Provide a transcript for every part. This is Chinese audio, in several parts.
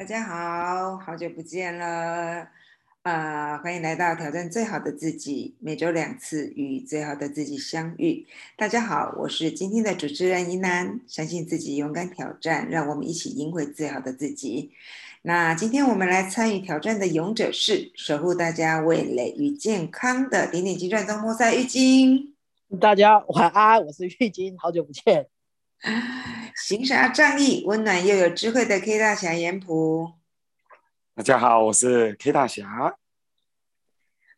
大家好，好久不见了，啊、欢迎来到挑战最好的自己，每周两次与最好的自己相遇。大家好，我是今天的主持人怡南，相信自己，勇敢挑战，让我们一起赢回最好的自己。那今天我们来参与挑战的勇者是守护大家味蕾与健康的点点金钻中波赛玉晶。大家晚安，我是玉晶，好久不见。行侠仗义、温暖又有智慧的 K 大侠严普，大家好，我是 K 大侠。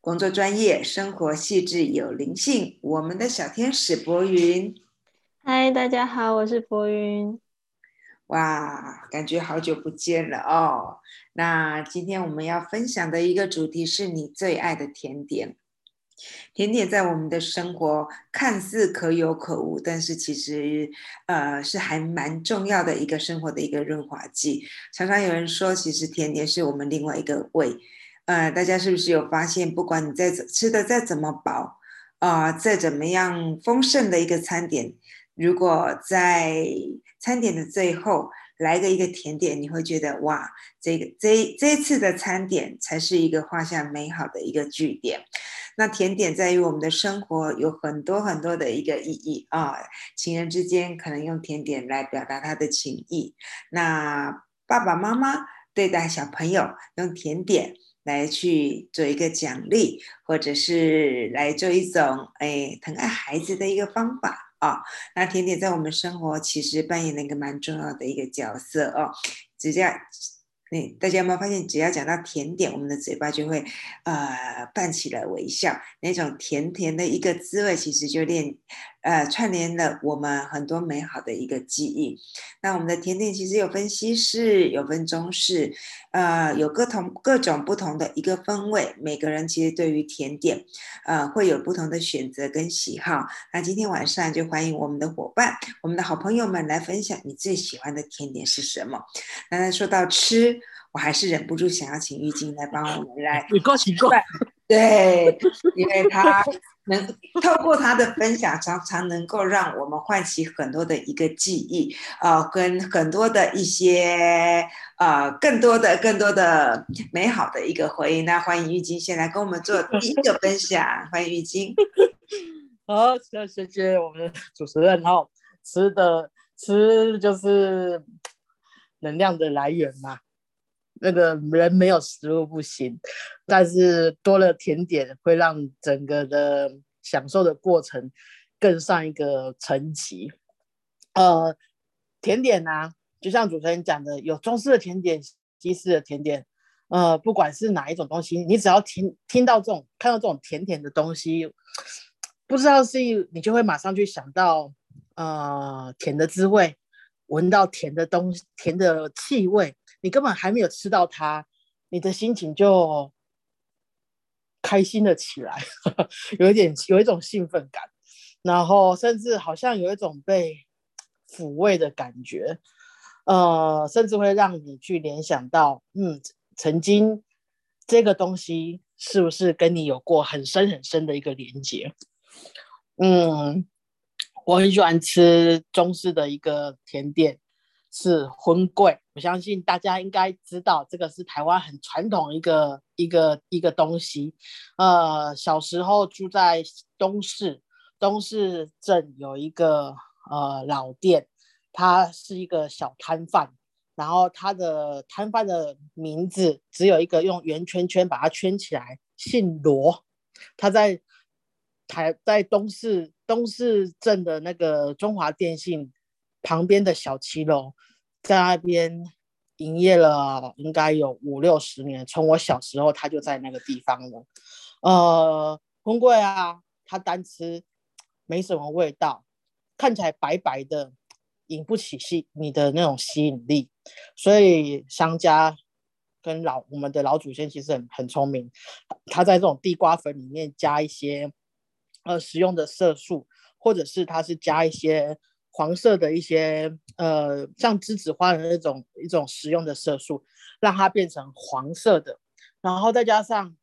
工作专业、生活细致有灵性，我们的小天使博云。嗨，大家好，我是博云。哇，感觉好久不见了哦。那今天我们要分享的一个主题是你最爱的甜点。甜点在我们的生活看似可有可无，但是其实呃是还蛮重要的一个生活的一个润滑剂。常常有人说，其实甜点是我们另外一个胃。呃，大家是不是有发现，不管你再吃的再怎么饱啊、再怎么样丰盛的一个餐点，如果在餐点的最后来个一个甜点，你会觉得哇，这个这这次的餐点才是一个画下美好的一个句点。那甜点在于我们的生活有很多很多的一个意义啊，情人之间可能用甜点来表达他的情谊，那爸爸妈妈对待小朋友用甜点来去做一个奖励，或者是来做一种哎疼爱孩子的一个方法啊。那甜点在我们生活其实扮演了一个蛮重要的一个角色哦，只要。对，大家有没有发现，只要讲到甜点，我们的嘴巴就会呃泛起了微笑，那种甜甜的一个滋味，其实就连呃串联了我们很多美好的一个记忆。那我们的甜点其实有分西式，有分中式，呃，有各同各种不同的一个风味。每个人其实对于甜点，呃，会有不同的选择跟喜好。那今天晚上就欢迎我们的伙伴，我们的好朋友们来分享你最喜欢的甜点是什么。那说到吃。我还是忍不住想要请玉晶来帮我们来，你够奇怪，对，因为他能透过他的分享，常常能够让我们唤起很多的一个记忆，呃，跟很多的一些呃，更多的、更多的美好的一个回忆。那欢迎玉晶先来跟我们做第一个分享，欢迎玉晶。好，谢谢谢我们的主持人哈，吃的吃就是能量的来源嘛。那个人没有食物不行，但是多了甜点会让整个的享受的过程更上一个层级。呃，甜点呢、就像主持人讲的，有中式的甜点、西式的甜点。呃，不管是哪一种东西，你只要听听到这种、看到这种甜甜的东西，不知道是你就会马上去想到呃甜的滋味，闻到甜的东西、甜的气味。你根本还没有吃到它，你的心情就开心了起来，有一点有一种兴奋感，然后甚至好像有一种被抚慰的感觉，呃，甚至会让你去联想到，嗯，曾经这个东西是不是跟你有过很深很深的一个连接？嗯，我很喜欢吃中式的一个甜点。是荤桂，我相信大家应该知道，这个是台湾很传统一个一个一个东西。呃，小时候住在东市，东市镇有一个呃老店，他是一个小摊贩，然后他的摊贩的名字只有一个，用圆圈圈把它圈起来，姓罗。他在台在东市东市镇的那个中华电信。旁边的小七楼，在那边营业了应该有五六十年，从我小时候他就在那个地方了。呃，荤桂啊，它单吃没什么味道，看起来白白的，引不起吸你的那种吸引力。所以商家跟老我们的老祖先其实很很聪明，他在这种地瓜粉里面加一些呃食用的色素，或者是他是加一些。黄色的一些呃，像栀子花的那种一种食用的色素，让它变成黄色的，然后再加上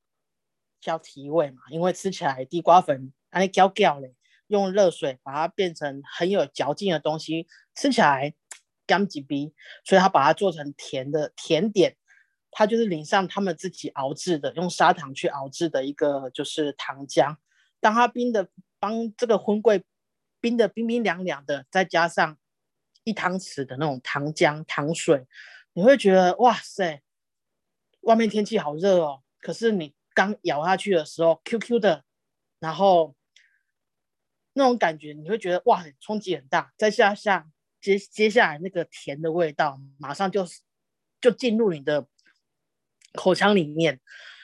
叫提味嘛，因为吃起来地瓜粉它那嚼嚼嘞，用热水把它变成很有嚼劲的东西，吃起来干几逼，所以他把它做成甜的甜点，它就是淋上他们自己熬制的，用砂糖去熬制的一个就是糖浆。当它冰的帮这个荤桂冰的冰冰凉凉的，再加上一汤匙的那种糖浆糖水，你会觉得哇塞，外面天气好热哦，可是你刚咬下去的时候，Q Q 的，然后。那种感觉你会觉得哇，冲击很大。再下下接接下来那个甜的味道，马上就就进入你的口腔里面，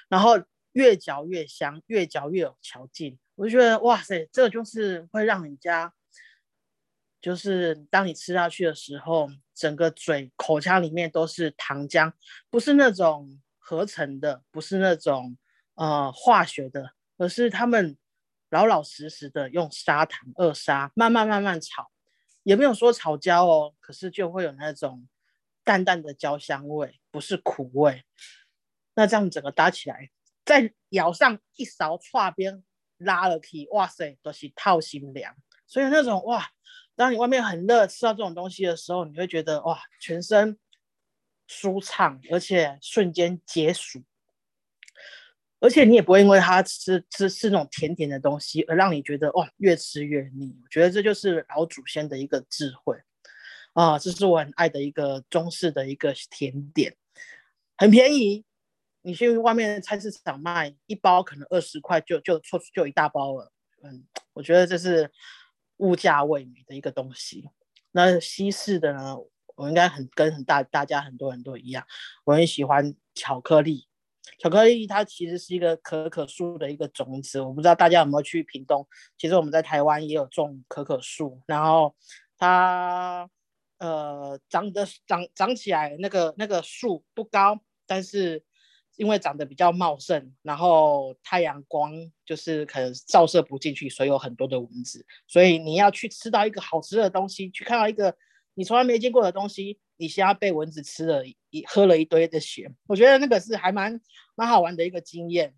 然后越嚼越香，越嚼越有嚼劲。我就觉得哇塞，这个就是会让人家，就是当你吃下去的时候，整个嘴口腔里面都是糖浆，不是那种合成的，不是那种呃化学的，而是他们。老老实实的用砂糖二砂慢慢慢慢炒，也没有说炒焦哦，可是就会有那种淡淡的焦香味，不是苦味。那这样整个搭起来，再舀上一勺串边拉了起，哇塞，都是套心凉。所以那种哇，当你外面很热，吃到这种东西的时候，你会觉得哇，全身舒畅，而且瞬间解暑。而且你也不会因为它吃吃吃那种甜甜的东西而让你觉得哇越吃越腻。我觉得这就是老祖先的一个智慧啊，这是我很爱的一个中式的一个甜点，很便宜。你去外面菜市场卖一包可能二十块就就出就一大包了。嗯，我觉得这是物价味美的一个东西。那西式的呢，我应该很跟很大大家很多人都一样，我很喜欢巧克力。巧克力它其实是一个可可树的一个种子，我不知道大家有没有去屏东。其实我们在台湾也有种可可树，然后它呃长得长长起来那个那个树不高，但是因为长得比较茂盛，然后太阳光就是可能照射不进去，所以有很多的蚊子。所以你要去吃到一个好吃的东西，去看到一个你从来没见过的东西。你先要被蚊子吃了一喝了一堆的血，我觉得那个是还蛮蛮好玩的一个经验，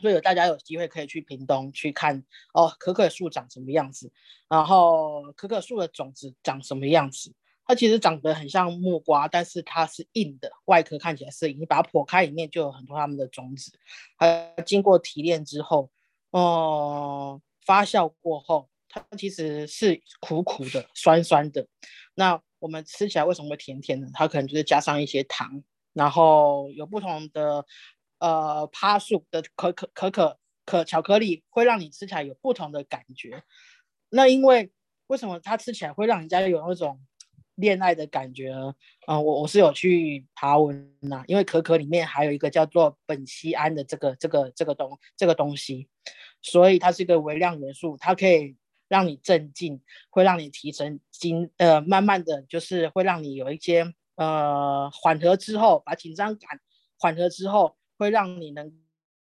所以大家有机会可以去屏东去看哦，可可树长什么样子，然后可可树的种子长什么样子，它其实长得很像木瓜，但是它是硬的，外壳看起来是硬，你把它剖开里面就有很多它们的种子，它经过提炼之后，哦，发酵过后，它其实是苦苦的、酸酸的，那。我们吃起来为什么会甜甜的？它可能就是加上一些糖，然后有不同的呃趴树的可可可可可巧克力，会让你吃起来有不同的感觉。那因为为什么它吃起来会让人家有那种恋爱的感觉呢？啊，我我是有去爬文呐，因为可可里面还有一个叫做苯酰胺的这个这个这个东这个东西，所以它是一个微量元素，它可以。让你镇静，会让你提神精，呃，慢慢的就是会让你有一些呃缓和之后，把紧张感缓和之后，会让你能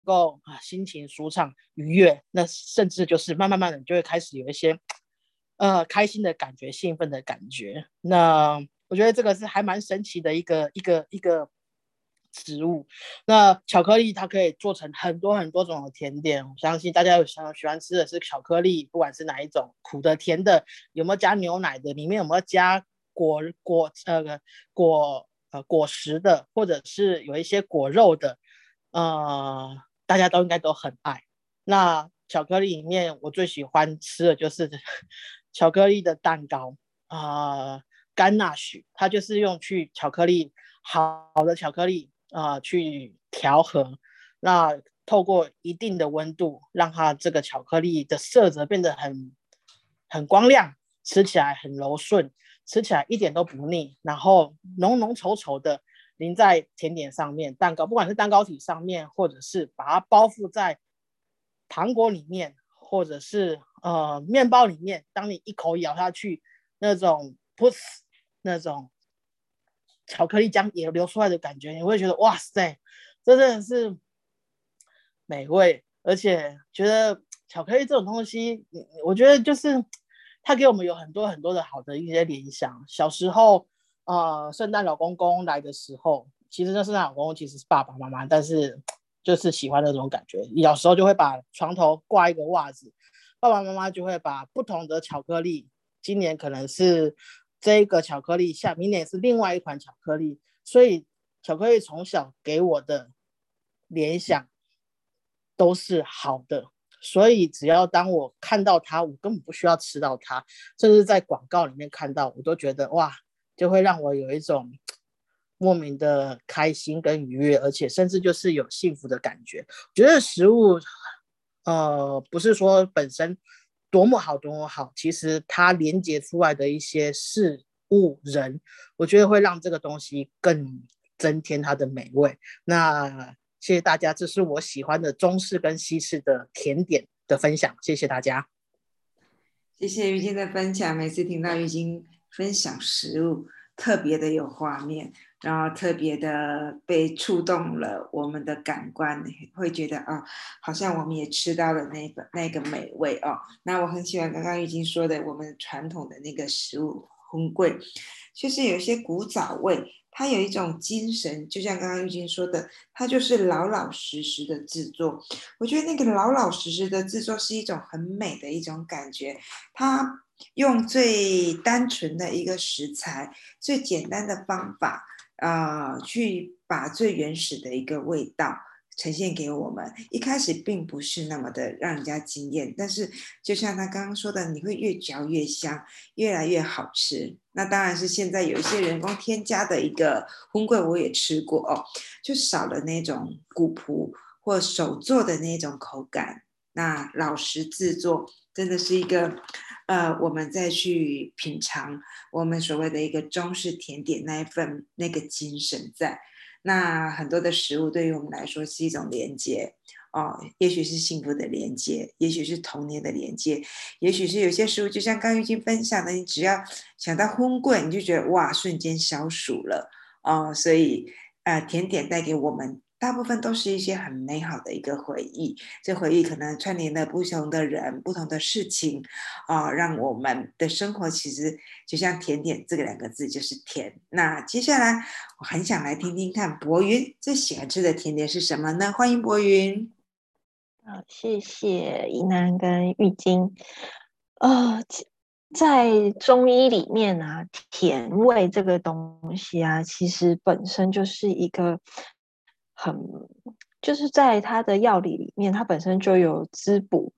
够啊心情舒畅愉悦，那甚至就是慢慢慢的就会开始有一些呃开心的感觉、兴奋的感觉。那我觉得这个是还蛮神奇的一个一个一个。植物，那巧克力它可以做成很多很多种的甜点。我相信大家有想喜欢吃的是巧克力，不管是哪一种，苦的、甜的，有没有加牛奶的，里面有没有加果果呃果呃果实的，或者是有一些果肉的，呃，大家都应该都很爱。那巧克力里面我最喜欢吃的就是巧克力的蛋糕啊，甘纳许，它就是用去巧克力好的巧克力。啊，去调和，那透过一定的温度，让它这个巧克力的色泽变得很很光亮，吃起来很柔顺，吃起来一点都不腻，然后浓浓稠稠的淋在甜点上面，蛋糕不管是蛋糕体上面，或者是把它包覆在糖果里面，或者是呃面包里面，当你一口咬下去，那种 push 那种。巧克力浆也流出来的感觉，你会觉得哇塞，这真的是美味，而且觉得巧克力这种东西，我觉得就是它给我们有很多很多的好的一些联想。小时候，呃，圣诞老公公来的时候，其实那圣诞老公公其实是爸爸妈妈，但是就是喜欢那种感觉。小时候就会把床头挂一个袜子，爸爸妈妈就会把不同的巧克力，今年可能是。这个巧克力下明年是另外一款巧克力，所以巧克力从小给我的联想都是好的。所以只要当我看到它，我根本不需要吃到它，甚至在广告里面看到，我都觉得哇，就会让我有一种莫名的开心跟愉悦，而且甚至就是有幸福的感觉。觉得食物，呃，不是说本身多么好多么好，其实它连接出来的一些事物人，我觉得会让这个东西更增添它的美味。那。谢谢大家，这是我喜欢的中式跟西式的甜点的分享。谢谢大家，谢谢玉晶的分享。每次听到玉晶分享食物，特别的有画面，然后特别的被触动了我们的感官，会觉得啊，好像我们也吃到了那个那个美味哦。那我很喜欢刚刚玉晶说的，我们传统的那个食物烘桂，就是有一些古早味。它有一种精神，就像刚刚玉晶说的，它就是老老实实的制作。我觉得那个老老实实的制作是一种很美的一种感觉。它用最单纯的一个食材，最简单的方法，啊，去把最原始的一个味道。呈现给我们，一开始并不是那么的让人家惊艳，但是就像他刚刚说的，你会越嚼越香，越来越好吃。那当然是现在有一些人工添加的一个荤桂，我也吃过哦，就少了那种古朴或手做的那种口感。那老实制作真的是一个，呃，我们再去品尝我们所谓的一个中式甜点那一份那个精神在。那很多的食物对于我们来说是一种连接哦，也许是幸福的连接，也许是童年的连接，也许是有些食物，就像刚玉晶分享的，你只要想到荤桂，你就觉得哇，瞬间消暑了哦。所以，呃，甜点带给我们。大部分都是一些很美好的一个回忆，这回忆可能串联了不同的人、不同的事情，啊，让我们的生活其实就像甜点这个两个字就是甜。那接下来我很想来听听看，博云最喜欢吃的甜点是什么呢？欢迎博云。好，谢谢怡南跟玉晶。呃，在中医里面啊，甜味这个东西啊，其实本身就是一个。很，就是在它的药理里面，它本身就有滋补，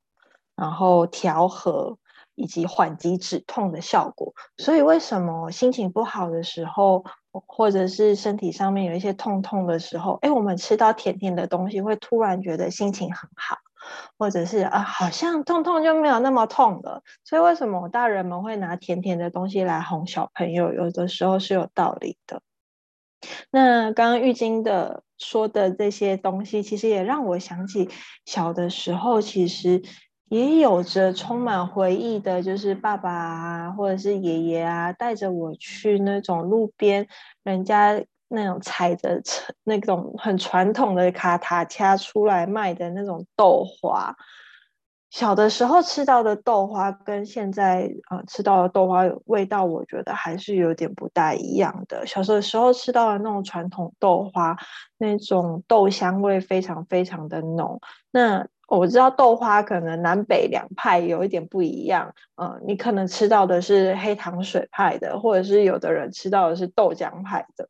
然后调和以及缓急止痛的效果。所以为什么心情不好的时候，或者是身体上面有一些痛痛的时候，哎，我们吃到甜甜的东西，会突然觉得心情很好，或者是啊，好像痛痛就没有那么痛了。所以为什么大人们会拿甜甜的东西来哄小朋友，有的时候是有道理的。那刚刚玉晶的说的这些东西，其实也让我想起小的时候，其实也有着充满回忆的，就是爸爸啊，或者是爷爷啊，带着我去那种路边人家那种踩着那种很传统的卡塔掐出来卖的那种豆花。小的时候吃到的豆花跟现在呃吃到的豆花味道，我觉得还是有点不大一样的。小的时候吃到的那种传统豆花，那种豆香味非常非常的浓。那我知道豆花可能南北两派有一点不一样，呃，你可能吃到的是黑糖水派的，或者是有的人吃到的是豆浆派的。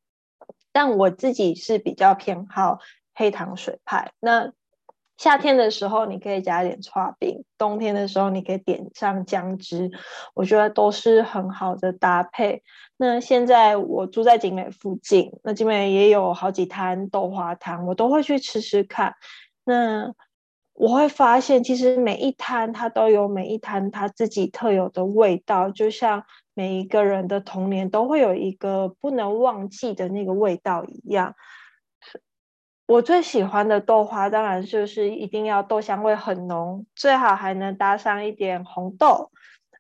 但我自己是比较偏好黑糖水派。那夏天的时候，你可以加一点刨冰；冬天的时候，你可以点上姜汁，我觉得都是很好的搭配。那现在我住在景美附近，那景美也有好几摊豆花摊，我都会去吃吃看。那我会发现，其实每一摊它都有每一摊它自己特有的味道，就像每一个人的童年都会有一个不能忘记的那个味道一样。我最喜欢的豆花，当然就是一定要豆香味很浓，最好还能搭上一点红豆，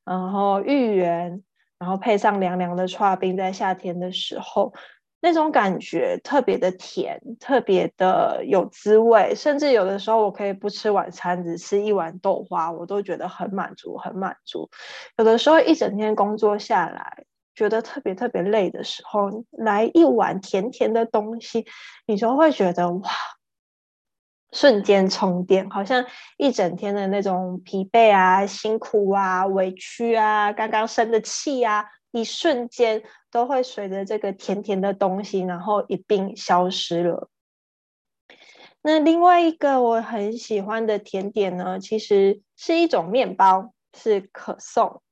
然后芋圆，然后配上凉凉的刨冰，在夏天的时候，那种感觉特别的甜，特别的有滋味，甚至有的时候我可以不吃晚餐，只吃一碗豆花，我都觉得很满足，很满足。有的时候一整天工作下来。觉得特别特别累的时候，来一碗甜甜的东西，你就会觉得哇，瞬间充电，好像一整天的那种疲惫啊、辛苦啊、委屈啊、刚刚生的气啊，一瞬间都会随着这个甜甜的东西，然后一并消失了。那另外一个我很喜欢的甜点呢，其实是一种面包，是可颂。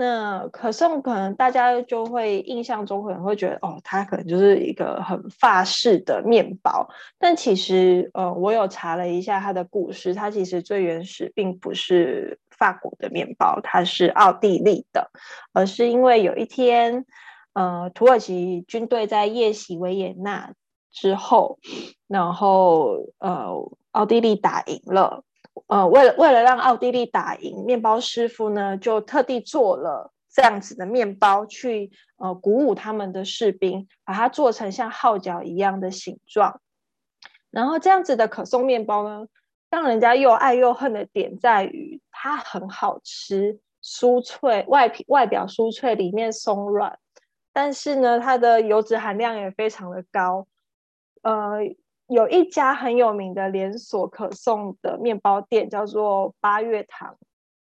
那可颂可能大家就会印象中可能会觉得，哦，它可能就是一个很法式的面包。但其实，呃，我有查了一下它的故事，它其实最原始并不是法国的面包，它是奥地利的，而是因为有一天，呃，土耳其军队在夜袭维也纳之后，然后呃，奥地利打赢了。呃，为了为了让奥地利打赢，面包师傅呢就特地做了这样子的面包，去呃鼓舞他们的士兵，把它做成像号角一样的形状。然后这样子的可颂面包呢，让人家又爱又恨的点在于，它很好吃，酥脆，外皮外表酥脆，里面松软，但是呢，它的油脂含量也非常的高，呃。有一家很有名的连锁可颂的面包店，叫做八月堂。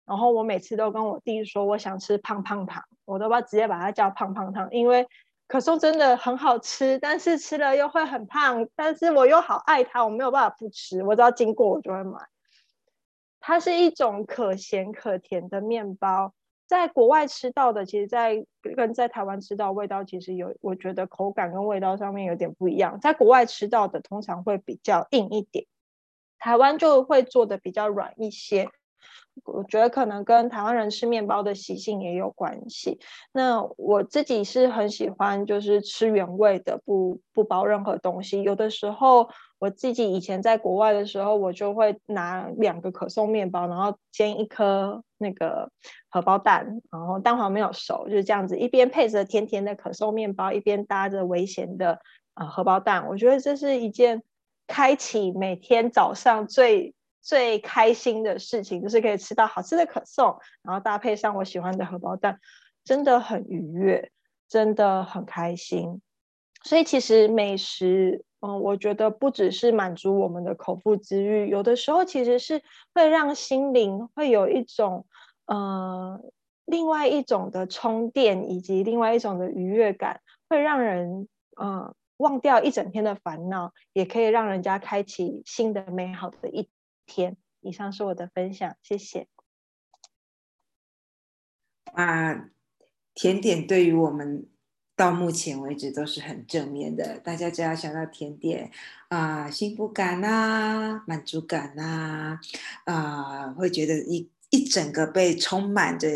然后我每次都跟我弟说，我想吃胖胖糖，我都把直接把它叫胖胖糖，因为可颂真的很好吃，但是吃了又会很胖。但是我又好爱它，我没有办法不吃。我只要经过我就会买。它是一种可咸可甜的面包。在国外吃到的，其实，在跟在台湾吃到味道，其实有，我觉得口感跟味道上面有点不一样。在国外吃到的通常会比较硬一点，台湾就会做的比较软一些。我觉得可能跟台湾人吃面包的习性也有关系。那我自己是很喜欢，就是吃原味的，不不包任何东西。有的时候我自己以前在国外的时候，我就会拿两个可颂面包，然后煎一颗那个荷包蛋，然后蛋黄没有熟，就是这样子，一边配着甜甜的可颂面包，一边搭着微咸的呃荷包蛋。我觉得这是一件开启每天早上最。最开心的事情就是可以吃到好吃的可颂，然后搭配上我喜欢的荷包蛋，真的很愉悦，真的很开心。所以其实美食，嗯，我觉得不只是满足我们的口腹之欲，有的时候其实是会让心灵会有一种，呃，另外一种的充电，以及另外一种的愉悦感，会让人，嗯，忘掉一整天的烦恼，也可以让人家开启新的美好的一。天，以上是我的分享，谢谢。啊，甜点对于我们到目前为止都是很正面的。大家只要想到甜点啊，幸福感呐，满足感呐，啊，会觉得一一整个被充满着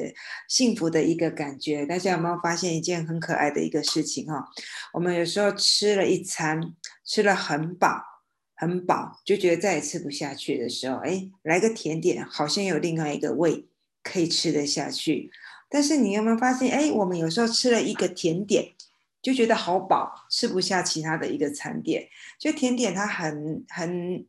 幸福的一个感觉。大家有没有发现一件很可爱的一个事情哈？我们有时候吃了一餐，吃了很饱。很饱，就觉得再也吃不下去的时候，哎，来个甜点，好像有另外一个胃可以吃得下去。但是你有没有发现，哎，我们有时候吃了一个甜点，就觉得好饱，吃不下其他的一个餐点。就甜点它很很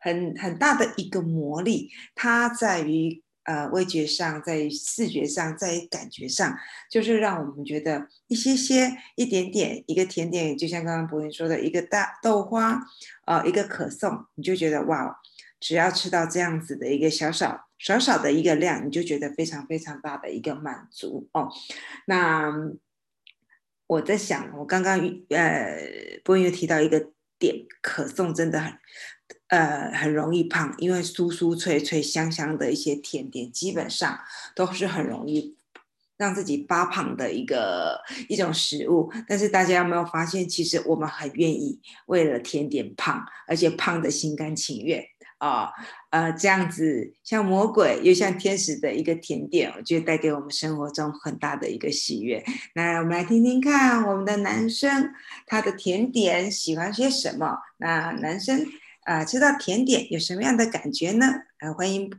很很大的一个魔力，它在于。呃，味觉上，在视觉上，在感觉上，就是让我们觉得一些些、一点点，一个甜点，就像刚刚博云说的，一个大豆花，呃，一个可颂，你就觉得哇，只要吃到这样子的一个小小、少少的一个量，你就觉得非常非常大的一个满足哦。那我在想，我刚刚呃，博云又提到一个点，可颂真的很。呃，很容易胖，因为酥酥脆脆、香香的一些甜点，基本上都是很容易让自己发胖的一个一种食物。但是大家有没有发现，其实我们很愿意为了甜点胖，而且胖的心甘情愿啊！呃，这样子像魔鬼又像天使的一个甜点，我觉得带给我们生活中很大的一个喜悦。那我们来听听看，我们的男生他的甜点喜欢些什么？那男生。啊，吃到甜点有什么样的感觉呢？啊，欢迎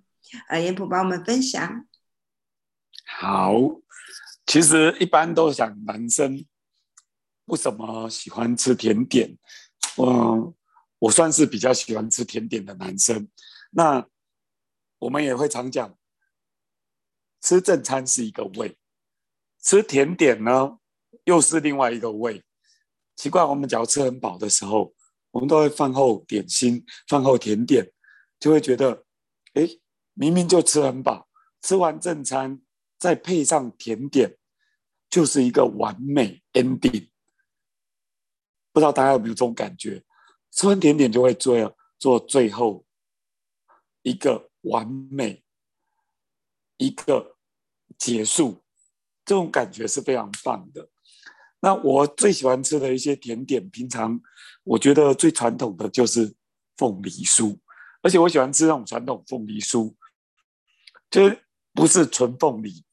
啊，严普帮我们分享。好，其实一般都想男生为什么喜欢吃甜点？嗯，我算是比较喜欢吃甜点的男生。那我们也会常讲，吃正餐是一个胃，吃甜点呢又是另外一个胃。奇怪，我们只要吃很饱的时候。我们都会饭后点心、饭后甜点，就会觉得，哎，明明就吃很饱，吃完正餐再配上甜点，就是一个完美 ending。不知道大家有没有这种感觉？吃完甜点就会做做最后一个完美一个结束，这种感觉是非常棒的。那我最喜欢吃的一些甜点，平常我觉得最传统的就是凤梨酥，而且我喜欢吃那种传统凤梨酥，就是不是纯凤梨，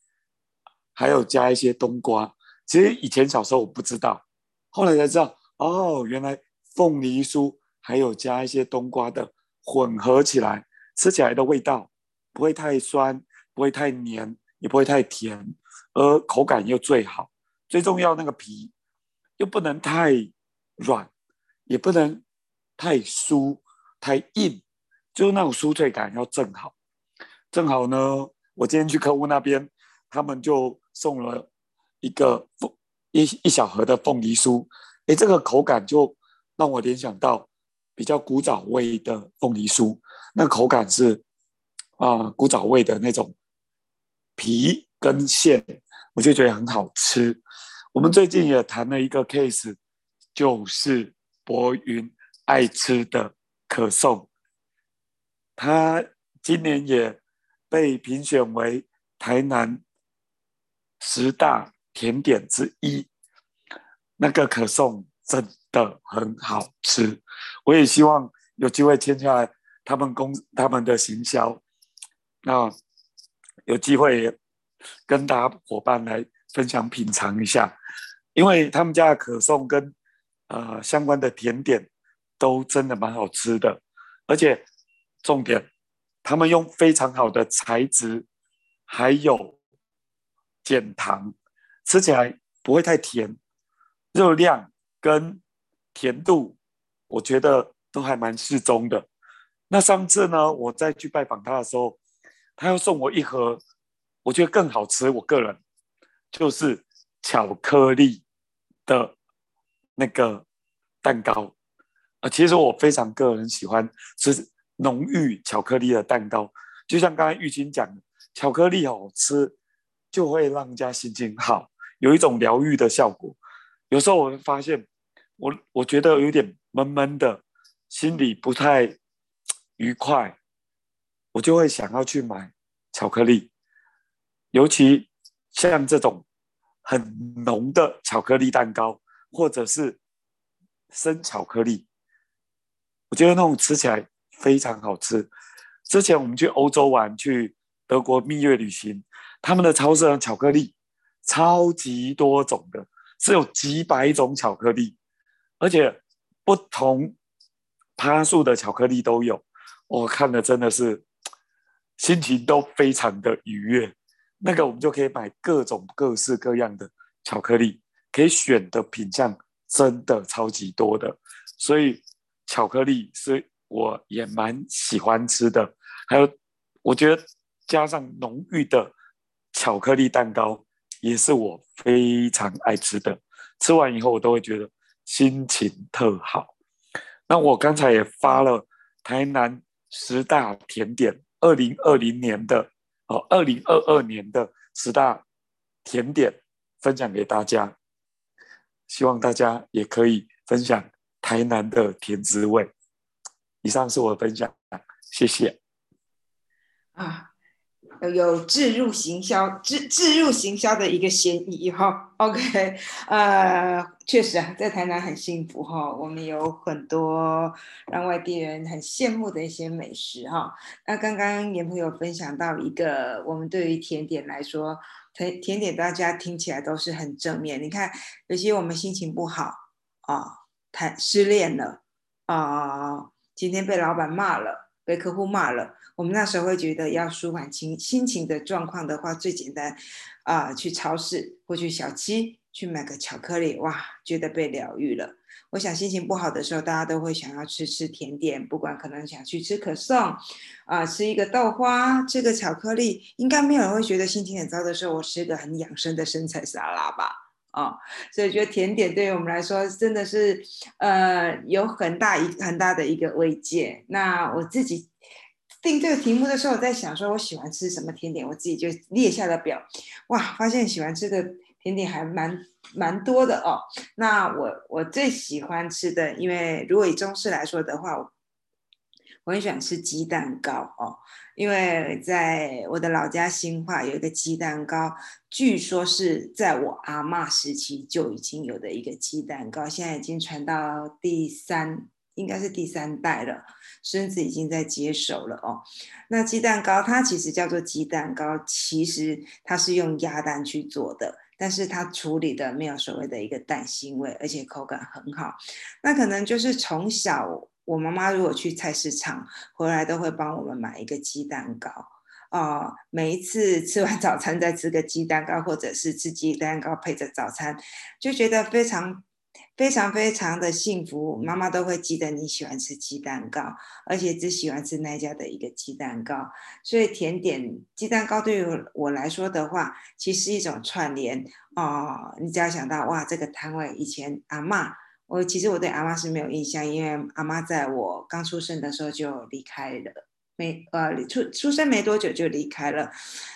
还有加一些冬瓜。其实以前小时候我不知道，后来才知道，哦，原来凤梨酥还有加一些冬瓜的混合起来，吃起来的味道不会太酸，不会太黏，也不会太甜，而口感又最好。最重要那个皮又不能太软，也不能太酥太硬，就是那种酥脆感要正好。正好呢，我今天去客户那边，他们就送了一个凤一一小盒的凤梨酥，哎，这个口感就让我联想到比较古早味的凤梨酥，那口感是啊古早味的那种皮跟馅，我就觉得很好吃。我们最近也谈了一个 case，就是博云爱吃的可颂，他今年也被评选为台南十大甜点之一。那个可颂真的很好吃，我也希望有机会签下来他们公他们的行销，那有机会跟大家伙伴来分享品尝一下。因为他们家的可颂跟呃相关的甜点都真的蛮好吃的，而且重点，他们用非常好的材质，还有减糖，吃起来不会太甜，热量跟甜度我觉得都还蛮适中的。那上次呢，我再去拜访他的时候，他又送我一盒，我觉得更好吃。我个人就是巧克力。的那个蛋糕，啊，其实我非常个人喜欢吃浓郁巧克力的蛋糕，就像刚才玉清讲的，巧克力好吃就会让人家心情好，有一种疗愈的效果。有时候我会发现，我我觉得有点闷闷的，心里不太愉快，我就会想要去买巧克力，尤其像这种。很浓的巧克力蛋糕，或者是生巧克力，我觉得那种吃起来非常好吃。之前我们去欧洲玩，去德国蜜月旅行，他们的超市的巧克力超级多种的，是有几百种巧克力，而且不同趴数的巧克力都有。我看了真的是心情都非常的愉悦。那个我们就可以买各种各式各样的巧克力，可以选的品相真的超级多的，所以巧克力是我也蛮喜欢吃的。还有，我觉得加上浓郁的巧克力蛋糕也是我非常爱吃的。吃完以后我都会觉得心情特好。那我刚才也发了台南十大甜点二零二零年的。哦，二零二二年的十大甜点分享给大家，希望大家也可以分享台南的甜滋味。以上是我的分享，谢谢。啊。有置入行销、置置入行销的一个嫌疑哈。OK，呃，确实啊，在台南很幸福哈，我们有很多让外地人很羡慕的一些美食哈。那刚刚严朋友分享到一个，我们对于甜点来说，甜甜点大家听起来都是很正面。你看，有些我们心情不好啊，谈失恋了啊，今天被老板骂了，被客户骂了。我们那时候会觉得要舒缓情心情的状况的话，最简单，啊，去超市或去小七去买个巧克力，哇，觉得被疗愈了。我想心情不好的时候，大家都会想要吃吃甜点，不管可能想去吃可颂，啊，吃一个豆花，吃个巧克力，应该没有人会觉得心情很糟的时候，我吃个很养生的生菜沙拉吧，啊，所以觉得甜点对于我们来说真的是，呃，有很大一很大的一个慰藉。那我自己。定这个题目的时候，我在想说，我喜欢吃什么甜点，我自己就列下了表。哇，发现喜欢吃的甜点还蛮蛮多的哦。那我我最喜欢吃的，因为如果以中式来说的话，我很喜欢吃鸡蛋糕哦。因为在我的老家新化有一个鸡蛋糕，据说是在我阿妈时期就已经有的一个鸡蛋糕，现在已经传到第三，应该是第三代了，孙子已经在接手了哦。那鸡蛋糕它其实叫做鸡蛋糕，其实它是用鸭蛋去做的，但是它处理的没有所谓的一个蛋腥味，而且口感很好。那可能就是从小。我妈妈如果去菜市场回来，都会帮我们买一个鸡蛋糕啊。每一次吃完早餐再吃个鸡蛋糕，或者是吃鸡蛋糕配着早餐，就觉得非常非常非常的幸福。妈妈都会记得你喜欢吃鸡蛋糕，而且只喜欢吃那家的一个鸡蛋糕。所以甜点鸡蛋糕对于我来说的话，其实一种串联哦。你只要想到哇，这个摊位以前阿妈。我其实我对阿妈是没有印象，因为阿妈在我刚出生的时候就离开了，没呃出出生没多久就离开了。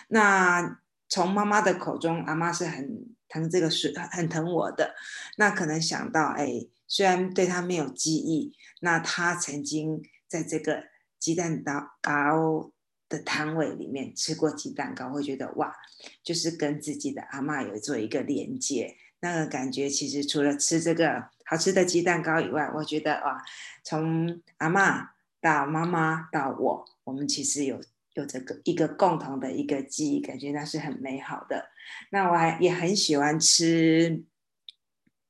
那从妈妈的口中，阿妈是很疼这个是很疼我的。那可能想到，哎，虽然对她没有记忆，那她曾经在这个鸡蛋糕的摊位里面吃过鸡蛋糕，会觉得哇，就是跟自己的阿妈有做一个连接。那个感觉其实除了吃这个好吃的鸡蛋糕以外，我觉得哇，从阿妈到妈妈到我，我们其实有有这个一个共同的一个记忆，感觉那是很美好的。那我还也很喜欢吃。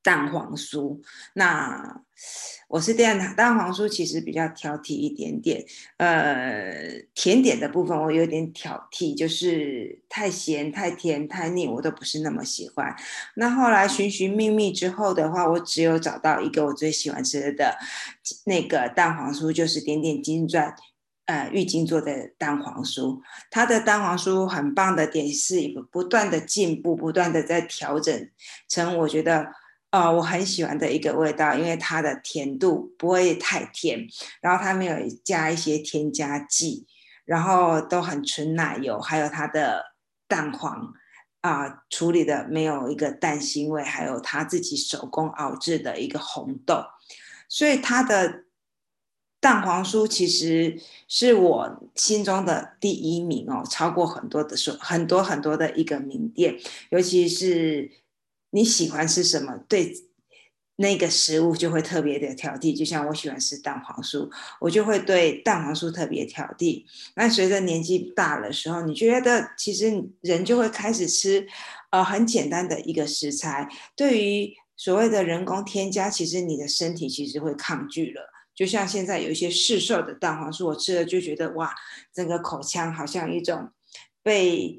蛋黄酥，那我是这样的，蛋黄酥其实比较挑剔一点点。呃，甜点的部分我有点挑剔，就是太咸、太甜、太腻，我都不是那么喜欢。那后来寻寻觅觅之后的话，我只有找到一个我最喜欢吃的那个蛋黄酥，就是点点金钻，呃，玉晶做的蛋黄酥。它的蛋黄酥很棒的点是一个不断的进步，不断的在调整成我觉得。呃，我很喜欢的一个味道，因为它的甜度不会太甜，然后它没有加一些添加剂，然后都很纯奶油，还有它的蛋黄啊处理的没有一个蛋腥味，还有他自己手工熬制的一个红豆，所以它的蛋黄酥其实是我心中的第一名哦，超过很多的说很多很多的一个名店，尤其是。你喜欢吃什么？对那个食物就会特别的挑剔。就像我喜欢吃蛋黄酥，我就会对蛋黄酥特别挑剔。那随着年纪大的时候，你觉得其实人就会开始吃呃很简单的一个食材。对于所谓的人工添加，其实你的身体其实会抗拒了。就像现在有一些市售的蛋黄酥，我吃了就觉得哇，整个口腔好像一种被。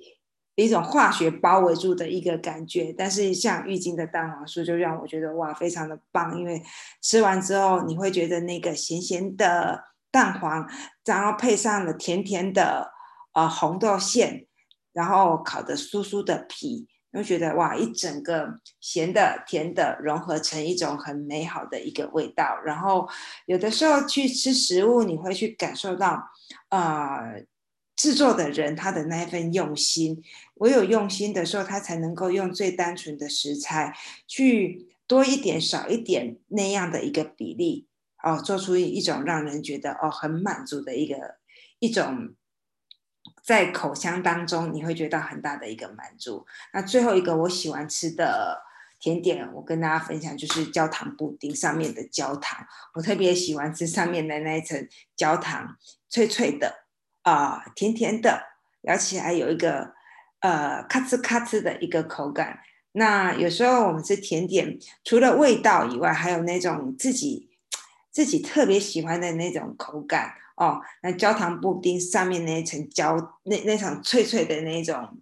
一种化学包围住的一个感觉，但是像郁金的蛋黄酥就让我觉得哇，非常的棒，因为吃完之后你会觉得那个咸咸的蛋黄，然后配上了甜甜的呃红豆馅，然后烤的酥酥的皮，会觉得哇，一整个咸的甜的融合成一种很美好的一个味道。然后有的时候去吃食物，你会去感受到呃。制作的人他的那一份用心，唯有用心的时候，他才能够用最单纯的食材去多一点、少一点那样的一个比例哦，做出一种让人觉得哦很满足的一个一种，在口腔当中你会觉得很大的一个满足。那最后一个我喜欢吃的甜点，我跟大家分享就是焦糖布丁上面的焦糖，我特别喜欢吃上面的那一层焦糖，脆脆的。啊，甜甜的，咬起来有一个呃咔哧咔哧的一个口感。那有时候我们吃甜点，除了味道以外，还有那种自己自己特别喜欢的那种口感哦。那焦糖布丁上面那一层焦，那那层脆脆的那种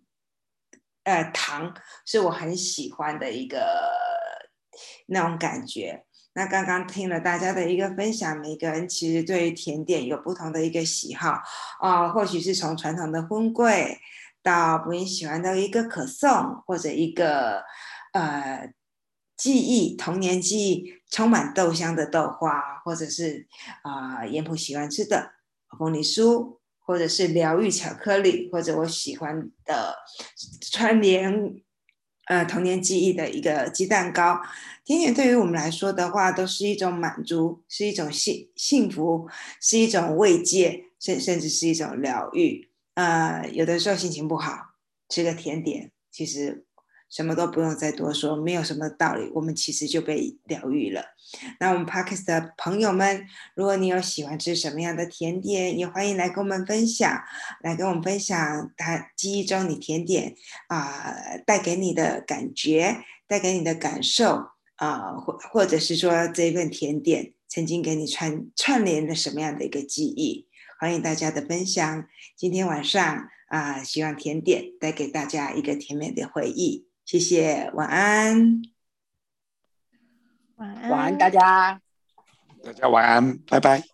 呃糖，是我很喜欢的一个 那种感觉。那刚刚听了大家的一个分享，每个人其实对于甜点有不同的一个喜好。啊，或许是从传统的荤桂到不喜欢的一个可颂，或者一个呃记忆童年记忆充满豆香的豆花，或者是啊严普喜欢吃的凤梨酥，或者是疗愈巧克力，或者我喜欢的川莲呃童年记忆的一个鸡蛋糕。甜点对于我们来说的话，都是一种满足，是一种幸幸福，是一种慰藉，甚甚至是一种疗愈。呃，有的时候心情不好，吃个甜点，其实。什么都不用再多说，没有什么道理，我们其实就被疗愈了。那我们 Parkes 的朋友们，如果你有喜欢吃什么样的甜点，也欢迎来跟我们分享，来跟我们分享他记忆中你甜点啊带给你的感觉，带给你的感受啊，或或者是说这一份甜点曾经给你串串联了什么样的一个记忆，欢迎大家的分享。今天晚上啊，希望甜点带给大家一个甜美的回忆。谢谢，晚安。晚安，晚安，大家。大家晚安，拜拜。